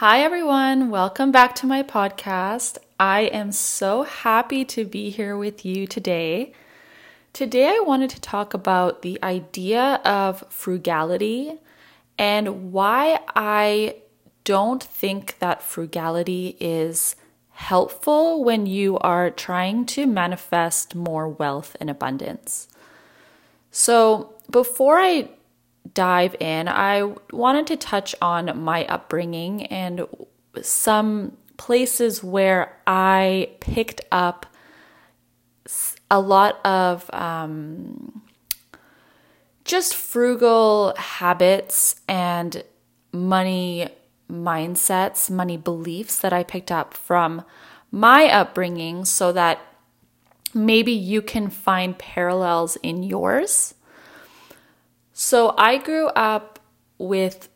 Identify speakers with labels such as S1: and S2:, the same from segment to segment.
S1: Hi, everyone. Welcome back to my podcast. I am so happy to be here with you today. Today, I wanted to talk about the idea of frugality and why I don't think that frugality is helpful when you are trying to manifest more wealth and abundance. So, before I dive in, I wanted to touch on my upbringing and some places where I picked up a lot of um, just frugal habits and money mindsets, money beliefs that I picked up from my upbringing so that maybe you can find parallels in yours. So I grew up with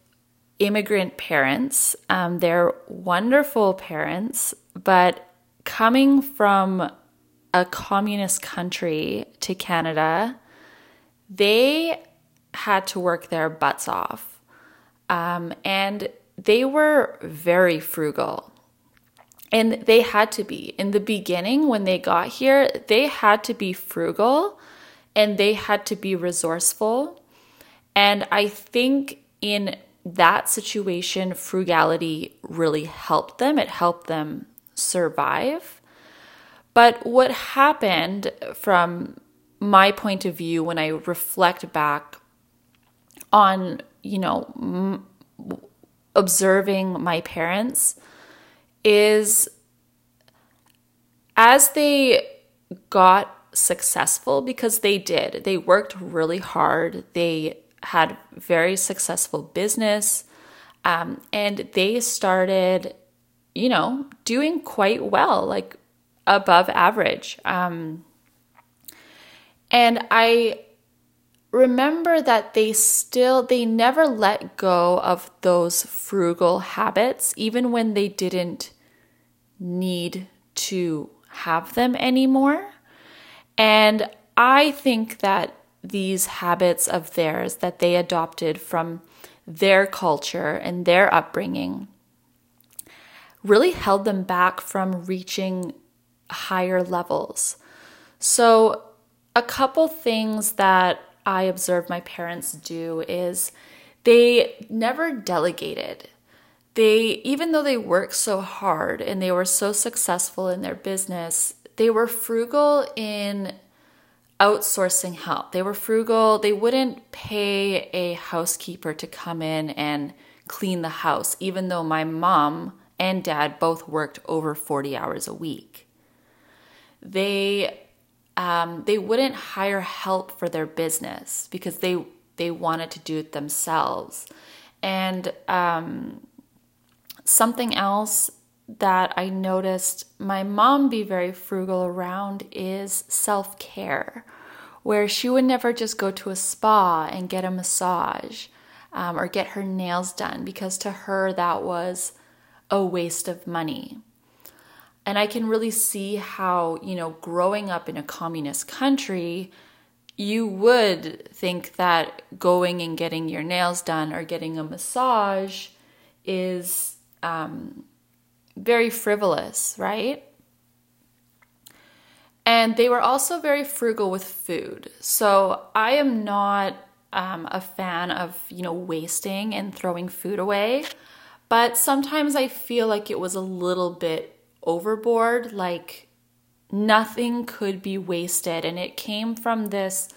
S1: immigrant parents. Um, they're wonderful parents, but coming from a communist country to Canada, they had to work their butts off. Um, and they were very frugal. And they had to be. In the beginning, when they got here, they had to be frugal and they had to be resourceful and I think in that situation, frugality really helped them. It helped them survive. But what happened from my point of view when I reflect back on, you know, m- observing my parents is as they got successful because they did. They worked really hard. They had very successful business um, and they started you know doing quite well like above average. Um, and i remember that they still they never let go of those frugal habits even when they didn't need to have them anymore. And i think that these habits of theirs that they adopted from their culture and their upbringing really held them back from reaching higher levels. So, a couple things that I observed my parents do is they never delegated. They, even though they worked so hard and they were so successful in their business, they were frugal in outsourcing help. They were frugal. They wouldn't pay a housekeeper to come in and clean the house, even though my mom and dad both worked over 40 hours a week. They um, they wouldn't hire help for their business because they they wanted to do it themselves. And um, something else that I noticed my mom be very frugal around is self care, where she would never just go to a spa and get a massage um, or get her nails done because to her that was a waste of money. And I can really see how, you know, growing up in a communist country, you would think that going and getting your nails done or getting a massage is um, very frivolous, right? And they were also very frugal with food. So I am not um, a fan of, you know, wasting and throwing food away. But sometimes I feel like it was a little bit overboard, like nothing could be wasted. And it came from this,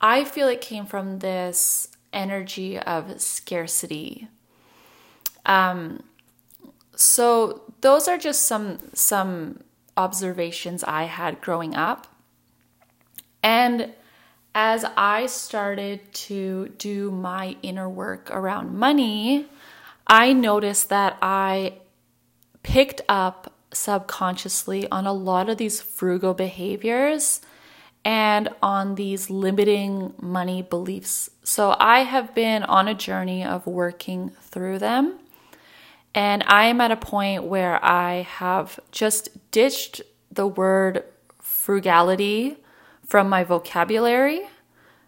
S1: I feel it came from this energy of scarcity. Um, so those are just some some observations I had growing up. And as I started to do my inner work around money, I noticed that I picked up subconsciously on a lot of these frugal behaviors and on these limiting money beliefs. So I have been on a journey of working through them. And I am at a point where I have just ditched the word frugality from my vocabulary,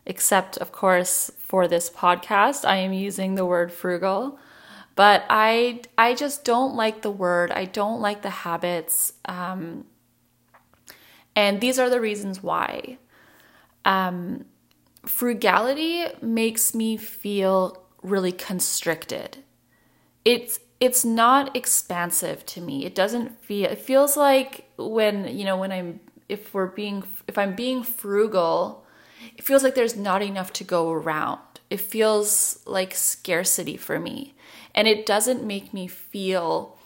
S1: except, of course, for this podcast, I am using the word frugal. But I I just don't like the word. I don't like the habits. Um, and these are the reasons why. Um, frugality makes me feel really constricted. It's it's not expansive to me. It doesn't feel it feels like when, you know, when I'm if we're being if I'm being frugal, it feels like there's not enough to go around. It feels like scarcity for me. And it doesn't make me feel,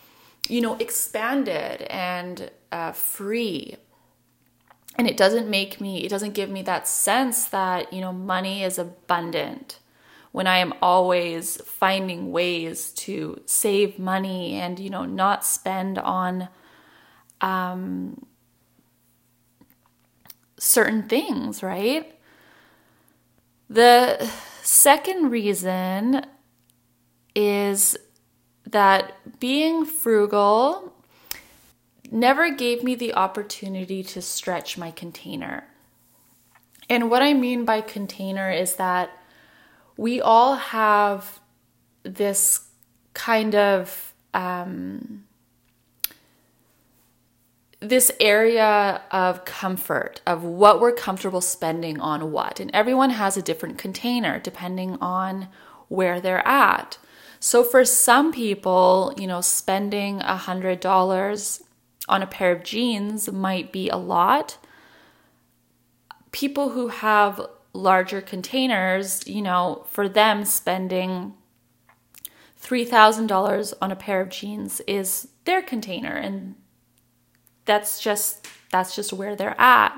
S1: you know, expanded and uh, free. And it doesn't make me, it doesn't give me that sense that, you know, money is abundant when I am always finding ways to save money and, you know, not spend on um, certain things, right? The second reason is that being frugal never gave me the opportunity to stretch my container. And what I mean by container is that we all have this kind of um, this area of comfort of what we're comfortable spending on what. And everyone has a different container depending on where they're at. So for some people you know spending a hundred dollars on a pair of jeans might be a lot. People who have larger containers you know for them spending $3000 on a pair of jeans is their container and that's just that's just where they're at.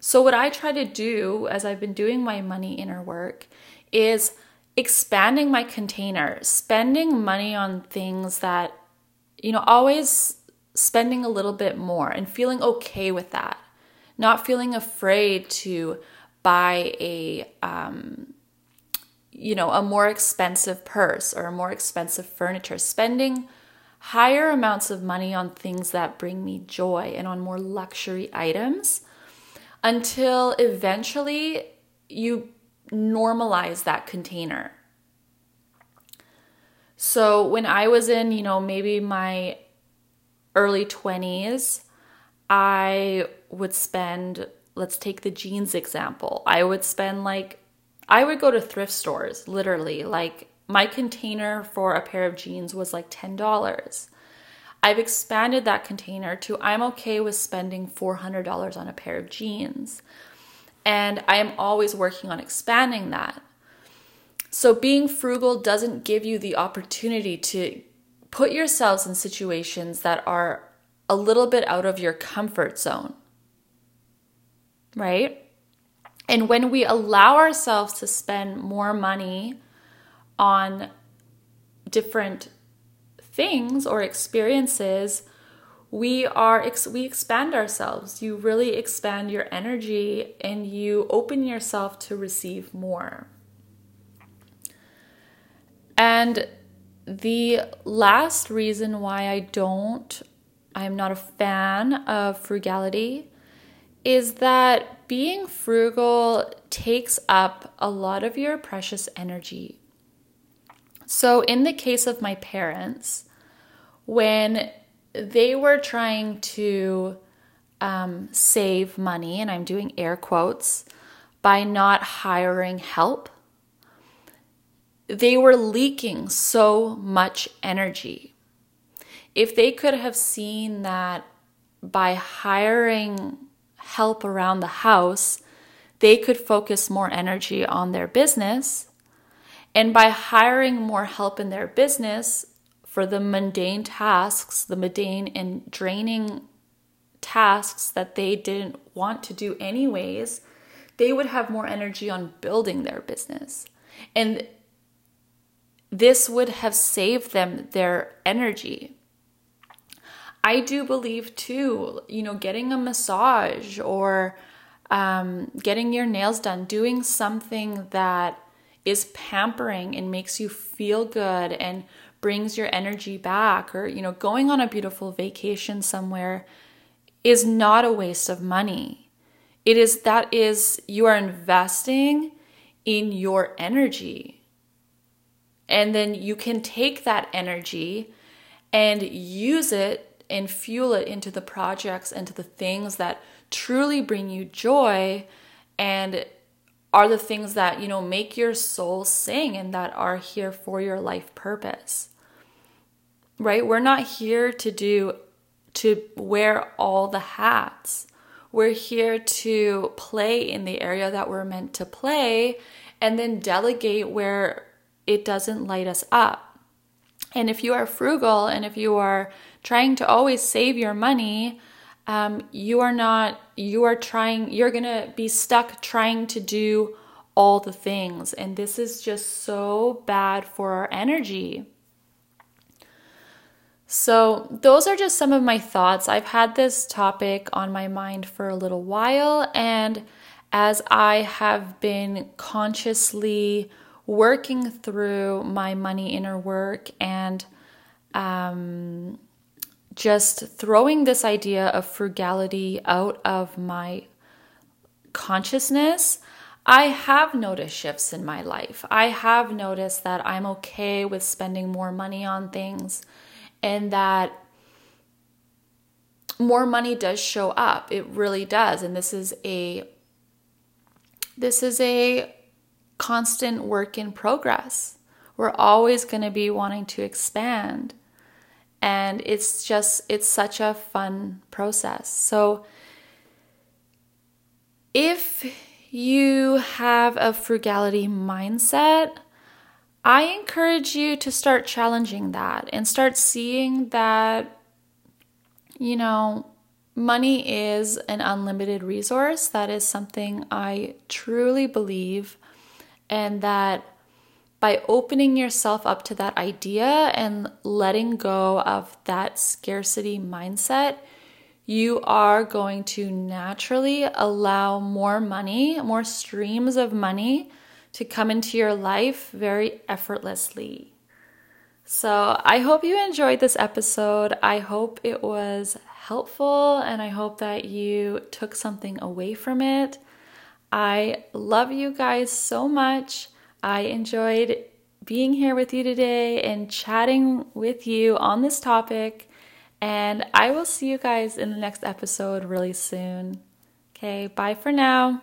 S1: So what I try to do as I've been doing my money inner work is expanding my container, spending money on things that you know, always spending a little bit more and feeling okay with that. Not feeling afraid to buy a um, you know, a more expensive purse or a more expensive furniture, spending higher amounts of money on things that bring me joy and on more luxury items until eventually you normalize that container. So when I was in, you know, maybe my early 20s, I would spend, let's take the jeans example. I would spend like, I would go to thrift stores, literally, like my container for a pair of jeans was like $10. I've expanded that container to I'm okay with spending $400 on a pair of jeans. And I am always working on expanding that. So being frugal doesn't give you the opportunity to put yourselves in situations that are a little bit out of your comfort zone. Right? And when we allow ourselves to spend more money on different things or experiences, we are we expand ourselves. You really expand your energy and you open yourself to receive more. And the last reason why I don't I'm not a fan of frugality is that being frugal takes up a lot of your precious energy. So, in the case of my parents, when they were trying to um, save money, and I'm doing air quotes, by not hiring help, they were leaking so much energy. If they could have seen that by hiring help around the house, they could focus more energy on their business and by hiring more help in their business for the mundane tasks, the mundane and draining tasks that they didn't want to do anyways, they would have more energy on building their business. And this would have saved them their energy. I do believe too, you know, getting a massage or um, getting your nails done, doing something that is pampering and makes you feel good and brings your energy back or you know going on a beautiful vacation somewhere is not a waste of money. It is that is you are investing in your energy. And then you can take that energy and use it and fuel it into the projects, into the things that truly bring you joy and are the things that, you know, make your soul sing and that are here for your life purpose. Right? We're not here to do to wear all the hats. We're here to play in the area that we're meant to play and then delegate where it doesn't light us up. And if you are frugal and if you are trying to always save your money, um, you are not, you are trying, you're to be stuck trying to do all the things. And this is just so bad for our energy. So, those are just some of my thoughts. I've had this topic on my mind for a little while, and as I have been consciously working through my money inner work and um, just throwing this idea of frugality out of my consciousness, I have noticed shifts in my life. I have noticed that I'm okay with spending more money on things and that more money does show up. It really does. And this is a this is a constant work in progress. We're always going to be wanting to expand. And it's just it's such a fun process. So if you have a frugality mindset, I encourage you to start challenging that and start seeing that, you know, money is an unlimited resource. That is something I truly believe, and that by opening yourself up to that idea and letting go of that scarcity mindset, you are going to naturally allow more money, more streams of money to come into your life very effortlessly. So, I hope you enjoyed this episode. I hope it was helpful and I hope that you took something away from it. I love you guys so much. I enjoyed being here with you today and chatting with you on this topic. And I will see you guys in the next episode really soon. Okay, bye for now.